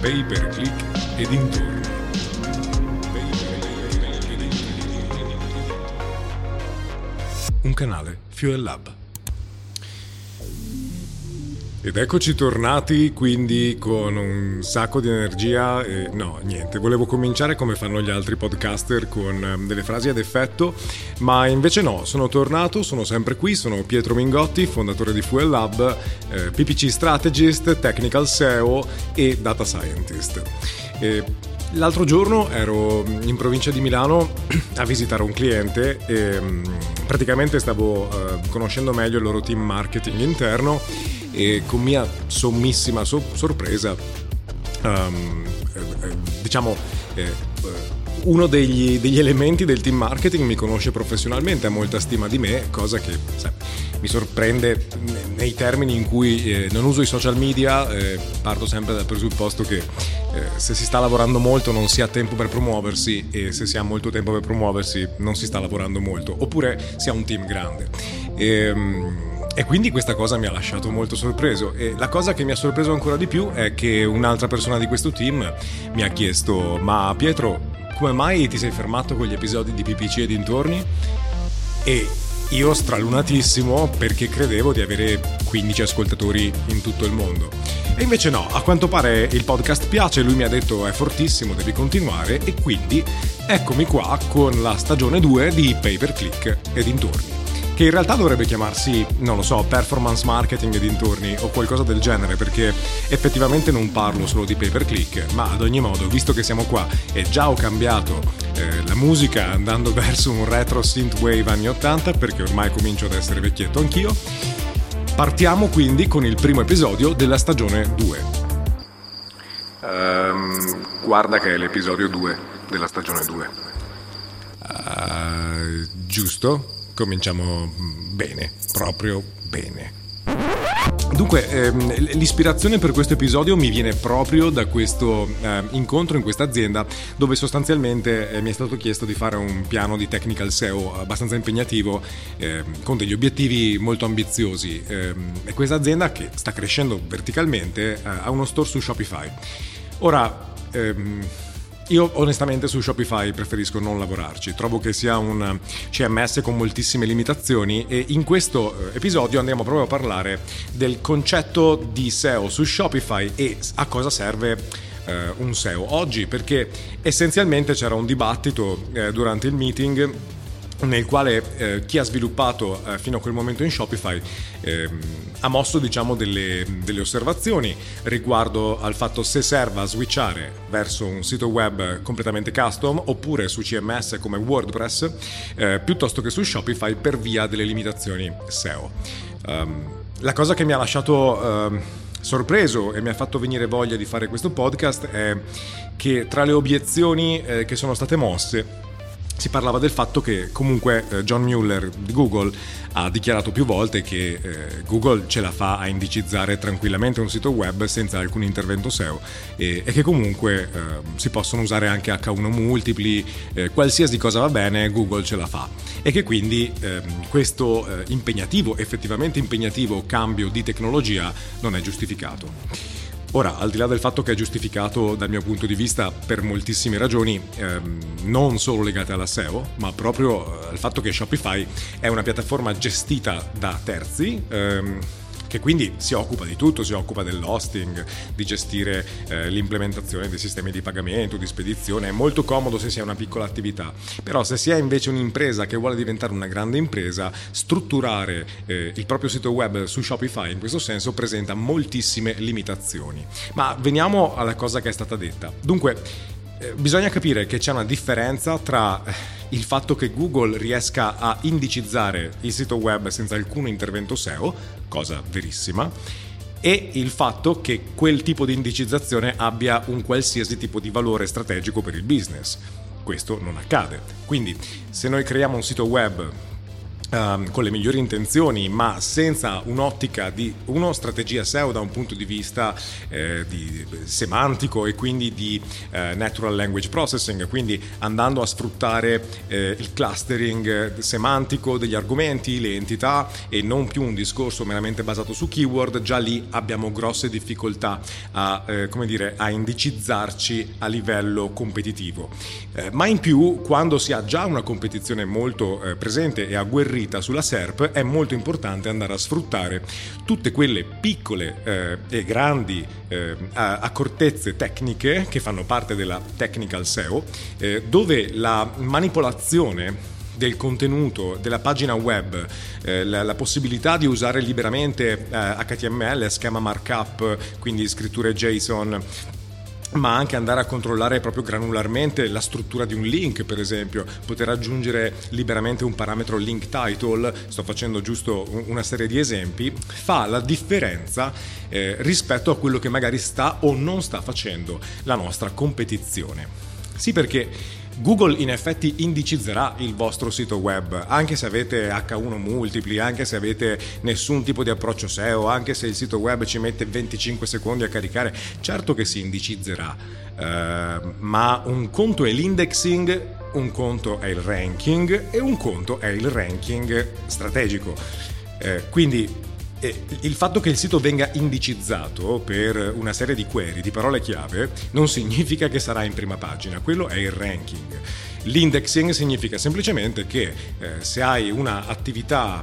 pay per click e dintorni. Un canale Fuel Lab. Ed eccoci tornati quindi con un sacco di energia e no, niente, volevo cominciare come fanno gli altri podcaster con ehm, delle frasi ad effetto, ma invece no, sono tornato, sono sempre qui, sono Pietro Mingotti, fondatore di Fuel Lab, eh, PPC Strategist, Technical SEO e Data Scientist. E L'altro giorno ero in provincia di Milano a visitare un cliente e mm, praticamente stavo uh, conoscendo meglio il loro team marketing interno e con mia sommissima so- sorpresa, um, eh, diciamo, eh, uno degli, degli, elementi del team marketing mi conosce professionalmente, ha molta stima di me, cosa che sai, mi sorprende nei termini in cui eh, non uso i social media, eh, parto sempre dal presupposto che eh, se si sta lavorando molto non si ha tempo per promuoversi e se si ha molto tempo per promuoversi non si sta lavorando molto, oppure si ha un team grande. E, ehm, e quindi questa cosa mi ha lasciato molto sorpreso e la cosa che mi ha sorpreso ancora di più è che un'altra persona di questo team mi ha chiesto ma Pietro come mai ti sei fermato con gli episodi di PPC e dintorni? E io stralunatissimo perché credevo di avere 15 ascoltatori in tutto il mondo. E invece no, a quanto pare il podcast piace, lui mi ha detto è fortissimo, devi continuare e quindi eccomi qua con la stagione 2 di Pay per Click e dintorni che in realtà dovrebbe chiamarsi, non lo so, performance marketing e dintorni o qualcosa del genere, perché effettivamente non parlo solo di pay per click, ma ad ogni modo, visto che siamo qua e già ho cambiato eh, la musica andando verso un retro synthwave anni 80, perché ormai comincio ad essere vecchietto anch'io, partiamo quindi con il primo episodio della stagione 2. Um, ehm, guarda che è l'episodio 2 della stagione 2. Uh, eh, giusto? Cominciamo bene, proprio bene. Dunque, ehm, l'ispirazione per questo episodio mi viene proprio da questo eh, incontro in questa azienda dove sostanzialmente eh, mi è stato chiesto di fare un piano di technical SEO abbastanza impegnativo eh, con degli obiettivi molto ambiziosi ehm, e questa azienda che sta crescendo verticalmente eh, ha uno store su Shopify. Ora, ehm, io onestamente su Shopify preferisco non lavorarci, trovo che sia un CMS con moltissime limitazioni e in questo eh, episodio andiamo proprio a parlare del concetto di SEO su Shopify e a cosa serve eh, un SEO oggi perché essenzialmente c'era un dibattito eh, durante il meeting nel quale eh, chi ha sviluppato eh, fino a quel momento in Shopify eh, ha mosso diciamo, delle, delle, osservazioni riguardo al fatto se serva switchare verso un sito web completamente custom oppure su CMS come WordPress eh, piuttosto che su Shopify per via delle limitazioni SEO. Um, ehm, la cosa che mi ha lasciato uh, sorpreso e mi ha fatto venire voglia di fare questo podcast è che tra le obiezioni eh, che sono state mosse si parlava del fatto che comunque eh, John Mueller di Google ha dichiarato più volte che eh, Google ce la fa a indicizzare tranquillamente un sito web senza alcun intervento SEO e, e che comunque eh, si possono usare anche H1 multipli, eh, qualsiasi cosa va bene Google ce la fa e che quindi ehm, questo eh, impegnativo, effettivamente impegnativo cambio di tecnologia non è giustificato. Ora, al di là del fatto che è giustificato dal mio punto di vista per moltissime ragioni, ehm, non solo legate alla SEO, ma proprio al fatto che Shopify è una piattaforma gestita da terzi, ehm, che quindi si occupa di tutto, si occupa dell'hosting, di gestire eh, l'implementazione dei sistemi di pagamento, di spedizione, è molto comodo se si ha una piccola attività, però se si è invece un'impresa che vuole diventare una grande impresa, strutturare eh, il proprio sito web su Shopify in questo senso presenta moltissime limitazioni. Ma veniamo alla cosa che è stata detta. Dunque, bisogna capire che c'è una differenza tra eh, il fatto che Google riesca a indicizzare il sito web senza alcun intervento SEO, cosa verissima, e il fatto che quel tipo di indicizzazione abbia un qualsiasi tipo di valore strategico per il business. Questo non accade. Quindi, se noi creiamo un sito web Um, con le migliori intenzioni, ma senza un'ottica di uno strategia SEO da un punto di vista eh, di, semantico e quindi di eh, natural language processing, quindi andando a sfruttare eh, il clustering semantico degli argomenti, le entità e non più un discorso meramente basato su keyword, già lì abbiamo grosse difficoltà a, eh, come dire, a indicizzarci a livello competitivo. Eh, ma in più, quando si ha già una competizione molto eh, presente e agguerrita, costruita sulla SERP è molto importante andare a sfruttare tutte quelle piccole eh, e grandi eh, accortezze tecniche che fanno parte della technical SEO, eh, dove la manipolazione del contenuto della pagina web, eh, la, la, possibilità di usare liberamente eh, HTML, schema markup, quindi scritture JSON, ma anche andare a controllare proprio granularmente la struttura di un link, per esempio, poter aggiungere liberamente un parametro link title, sto facendo giusto una serie di esempi, fa la differenza eh, rispetto a quello che magari sta o non sta facendo la nostra competizione. Sì, perché Google in effetti indicizzerà il vostro sito web, anche se avete H1 multipli, anche se avete nessun tipo di approccio SEO, anche se il sito web ci mette 25 secondi a caricare, certo che si indicizzerà, uh, ma un conto è l'indexing, un conto è il ranking e un conto è il ranking strategico. Uh, quindi il fatto che il sito venga indicizzato per una serie di query, di parole chiave, non significa che sarà in prima pagina, quello è il ranking. L'indexing significa semplicemente che eh, se hai un'attività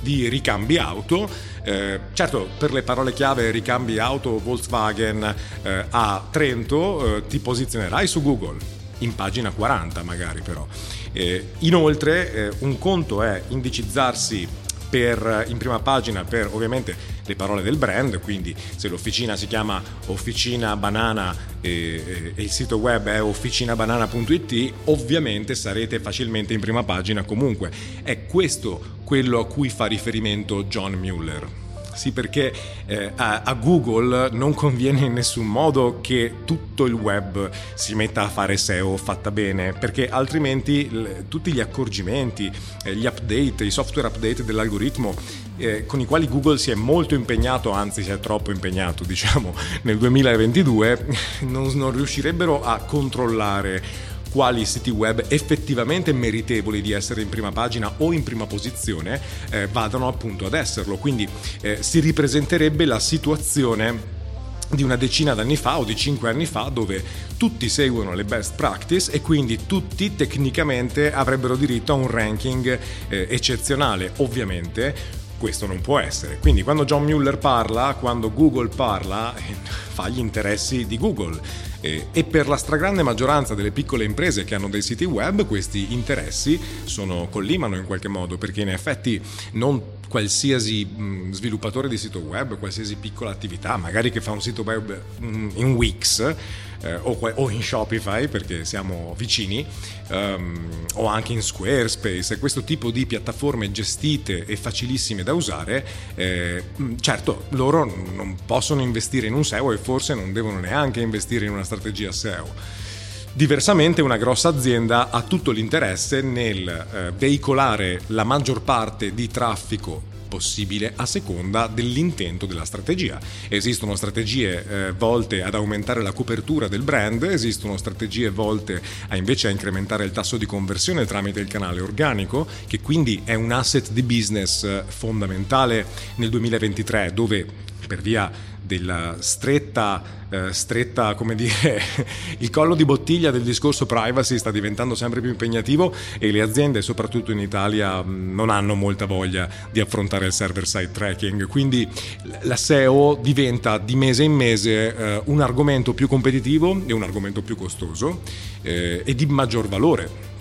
di ricambi auto, eh, certo per le parole chiave ricambi auto Volkswagen eh, a Trento eh, ti posizionerai su Google, in pagina 40 magari però. Eh, inoltre eh, un conto è indicizzarsi per, in prima pagina per ovviamente le parole del brand, quindi se l'officina si chiama Officina Banana e, e il sito web è officinabanana.it, ovviamente sarete facilmente in prima pagina comunque. È questo quello a cui fa riferimento John Mueller. Sì, perché eh, a, Google non conviene in nessun modo che tutto il web si metta a fare SEO fatta bene, perché altrimenti l- tutti gli accorgimenti, eh, gli update, i software update dell'algoritmo eh, con i quali Google si è molto impegnato, anzi si è troppo impegnato, diciamo, nel 2022, non, non riuscirebbero a controllare quali siti web effettivamente meritevoli di essere in prima pagina o in prima posizione eh, vadano appunto ad esserlo. Quindi eh, si ripresenterebbe la situazione di una decina d'anni fa o di cinque anni fa dove tutti seguono le best practice e quindi tutti tecnicamente avrebbero diritto a un ranking eh, eccezionale. Ovviamente questo non può essere. Quindi quando John Mueller parla, quando Google parla, fa gli interessi di Google. E per la stragrande maggioranza delle piccole imprese che hanno dei siti web questi interessi sono collimano in qualche modo perché in effetti non qualsiasi sviluppatore di sito web, qualsiasi piccola attività, magari che fa un sito web in Wix, eh, o, in Shopify perché siamo vicini, um, o anche in Squarespace, questo tipo di piattaforme gestite e facilissime da usare, eh, certo loro non possono investire in un SEO e forse non devono neanche investire in una strategia SEO. Diversamente una grossa azienda ha tutto l'interesse nel eh, veicolare la maggior parte di traffico possibile a seconda dell'intento della strategia. Esistono strategie eh, volte ad aumentare la copertura del brand, esistono strategie volte a invece a incrementare il tasso di conversione tramite il canale organico, che quindi è un asset di business eh, fondamentale nel 2023 dove per via della stretta, eh, stretta, come dire, il collo di bottiglia del discorso privacy sta diventando sempre più impegnativo e le aziende, soprattutto in Italia, non hanno molta voglia di affrontare il server-side tracking. Quindi la SEO diventa di mese in mese eh, un argomento più competitivo e un argomento più costoso eh, e di maggior valore.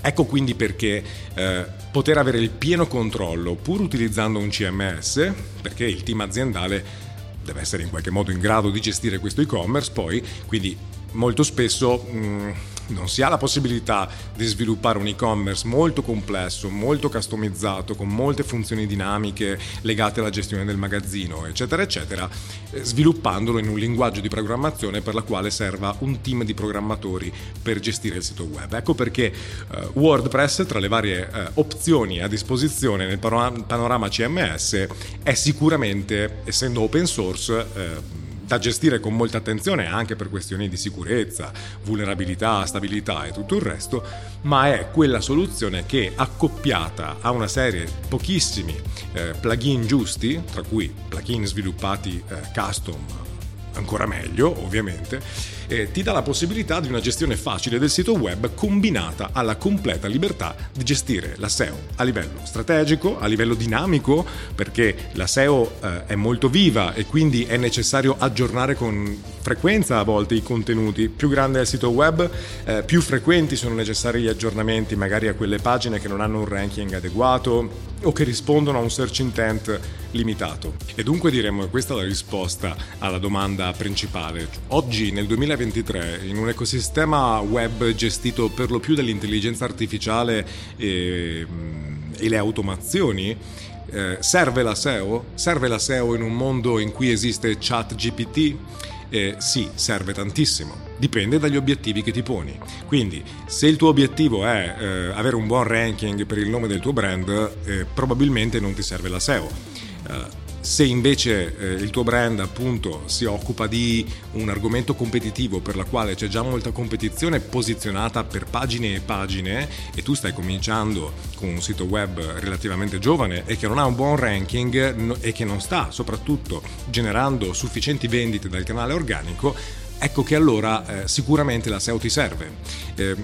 Ecco quindi perché eh, poter avere il pieno controllo pur utilizzando un CMS, perché il team aziendale deve essere in qualche modo in grado di gestire questo e-commerce, poi quindi molto spesso... Mh, non si ha la possibilità di sviluppare un e-commerce molto complesso, molto customizzato, con molte funzioni dinamiche legate alla gestione del magazzino, eccetera, eccetera, eh, sviluppandolo in un linguaggio di programmazione per la quale serva un team di programmatori per gestire il sito web. Ecco perché uh, WordPress, tra le varie uh, opzioni a disposizione nel panorama CMS, è sicuramente, essendo open source, uh, da gestire con molta attenzione anche per questioni di sicurezza, vulnerabilità, stabilità e tutto il resto, ma è quella soluzione che accoppiata a una serie pochissimi eh, plugin giusti, tra cui plugin sviluppati eh, custom ancora meglio ovviamente, eh, ti dà la possibilità di una gestione facile del sito web combinata alla completa libertà di gestire la SEO a livello strategico, a livello dinamico, perché la SEO eh, è molto viva e quindi è necessario aggiornare con frequenza a volte i contenuti. Più grande è il sito web, eh, più frequenti sono necessari gli aggiornamenti magari a quelle pagine che non hanno un ranking adeguato o che rispondono a un search intent limitato. E dunque diremmo che questa è la risposta alla domanda principale. Oggi nel 2023 in un ecosistema web gestito per lo più dall'intelligenza artificiale e, mm, e le automazioni, eh, serve la SEO? Serve la SEO in un mondo in cui esiste chat GPT? Eh, sì, serve tantissimo. Dipende dagli obiettivi che ti poni. Quindi, se il tuo obiettivo è eh, avere un buon ranking per il nome del tuo brand, eh, probabilmente non ti serve la SEO. Se invece eh, il tuo brand appunto si occupa di un argomento competitivo per la quale c'è già molta competizione posizionata per pagine e pagine e tu stai cominciando con un sito web relativamente giovane e che non ha un buon ranking e che non sta soprattutto generando sufficienti vendite dal canale organico, ecco che allora eh, sicuramente la SEO ti serve. Eh,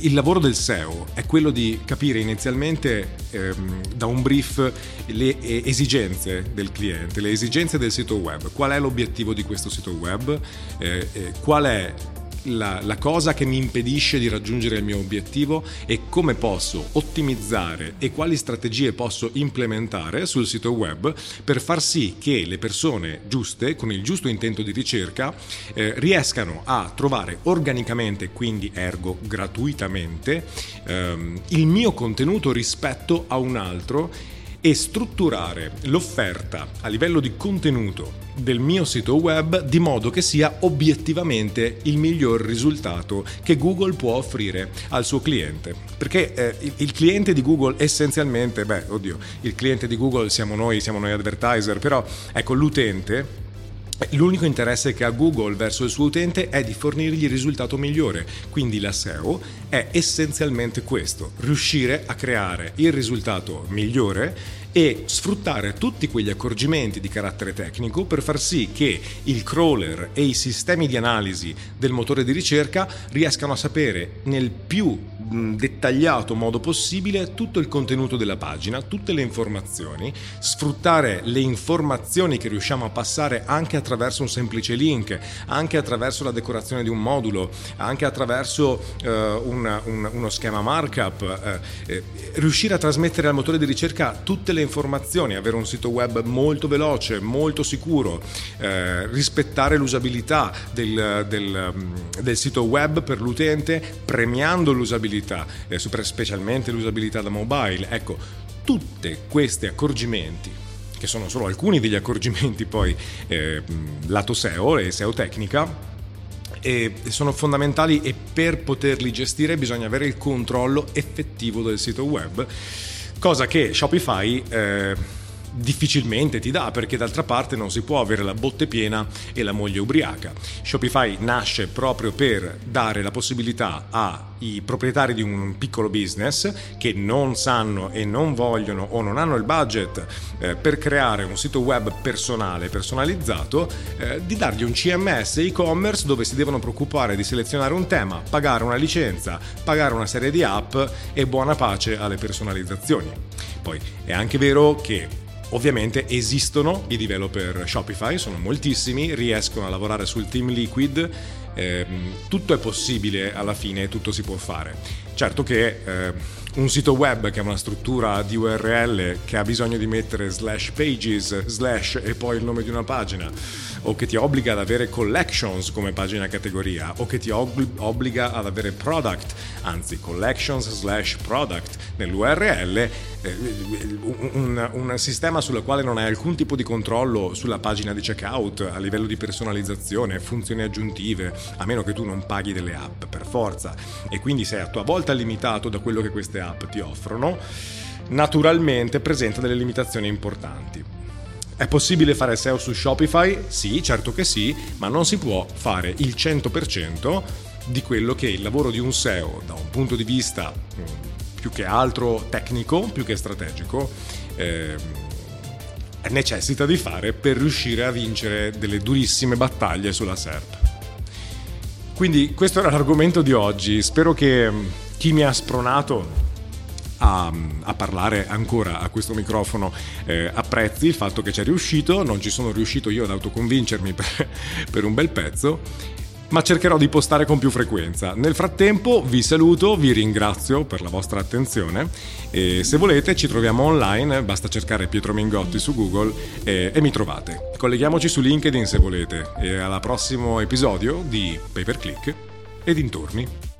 il lavoro del SEO è quello di capire inizialmente ehm, da un brief le esigenze del cliente, le esigenze del sito web, qual è l'obiettivo di questo sito web, eh, eh qual è la, la, cosa che mi impedisce di raggiungere il mio obiettivo e come posso ottimizzare e quali strategie posso implementare sul sito web per far sì che le persone giuste, con il giusto intento di ricerca, eh, riescano a trovare organicamente, quindi ergo gratuitamente, ehm, il mio contenuto rispetto a un altro e strutturare l'offerta a livello di contenuto del mio sito web di modo che sia obiettivamente il miglior risultato che Google può offrire al suo cliente. Perché eh, il, cliente di Google essenzialmente, beh, oddio, il cliente di Google siamo noi, siamo noi advertiser, però ecco l'utente L'unico interesse che ha Google verso il suo utente è di fornirgli il risultato migliore, quindi la SEO è essenzialmente questo, riuscire a creare il risultato migliore e sfruttare tutti quegli accorgimenti di carattere tecnico per far sì che il crawler e i sistemi di analisi del motore di ricerca riescano a sapere nel più dettagliato modo possibile tutto il contenuto della pagina, tutte le informazioni, sfruttare le informazioni che riusciamo a passare anche attraverso un semplice link, anche attraverso la decorazione di un modulo, anche attraverso uh, un, un, uno schema markup, uh, eh, riuscire a trasmettere al motore di ricerca tutte le informazioni, avere un sito web molto veloce, molto sicuro, uh, rispettare l'usabilità del, del, del sito web per l'utente, premiando l'usabilità l'usabilità, eh, specialmente l'usabilità da mobile. Ecco, tutti questi accorgimenti che sono solo alcuni degli accorgimenti poi eh, lato SEO e SEO tecnica sono fondamentali e per poterli gestire bisogna avere il controllo effettivo del sito web cosa che Shopify eh, difficilmente ti dà perché d'altra parte non si può avere la botte piena e la moglie ubriaca. Shopify nasce proprio per dare la possibilità ai proprietari di un piccolo business che non sanno e non vogliono o non hanno il budget eh, per creare un sito web personale, personalizzato, eh, di dargli un CMS e-commerce dove si devono preoccupare di selezionare un tema, pagare una licenza, pagare una serie di app e buona pace alle personalizzazioni. Poi è anche vero che Ovviamente esistono i developer Shopify, sono moltissimi, riescono a lavorare sul team Liquid eh, tutto è possibile alla fine, tutto si può fare. Certo che eh, un sito web che ha una struttura di URL che ha bisogno di mettere slash pages, slash e poi il nome di una pagina, o che ti obbliga ad avere collections come pagina categoria, o che ti obbliga ad avere product, anzi collections slash product nell'URL, eh, un, un, sistema sulla quale non hai alcun tipo di controllo sulla pagina di checkout a livello di personalizzazione, funzioni aggiuntive, a meno che tu non paghi delle app per forza, e quindi sei a tua volta limitato da quello che queste app ti offrono, naturalmente presenta delle limitazioni importanti. È possibile fare SEO su Shopify? Sì, certo che sì, ma non si può fare il 100% di quello che il lavoro di un SEO da un punto di vista mm, più che altro tecnico, più che strategico, eh, necessita di fare per riuscire a vincere delle durissime battaglie sulla SERP. Quindi questo era l'argomento di oggi, spero che mm, chi mi ha spronato a, a, parlare ancora a questo microfono eh, apprezzi il fatto che ci è riuscito, non ci sono riuscito io ad autoconvincermi per, per un bel pezzo ma cercherò di postare con più frequenza. Nel frattempo vi saluto, vi ringrazio per la vostra attenzione e se volete ci troviamo online, basta cercare Pietro Mingotti su Google e, e mi trovate. Colleghiamoci su LinkedIn se volete e al prossimo episodio di Pay Per Click e dintorni.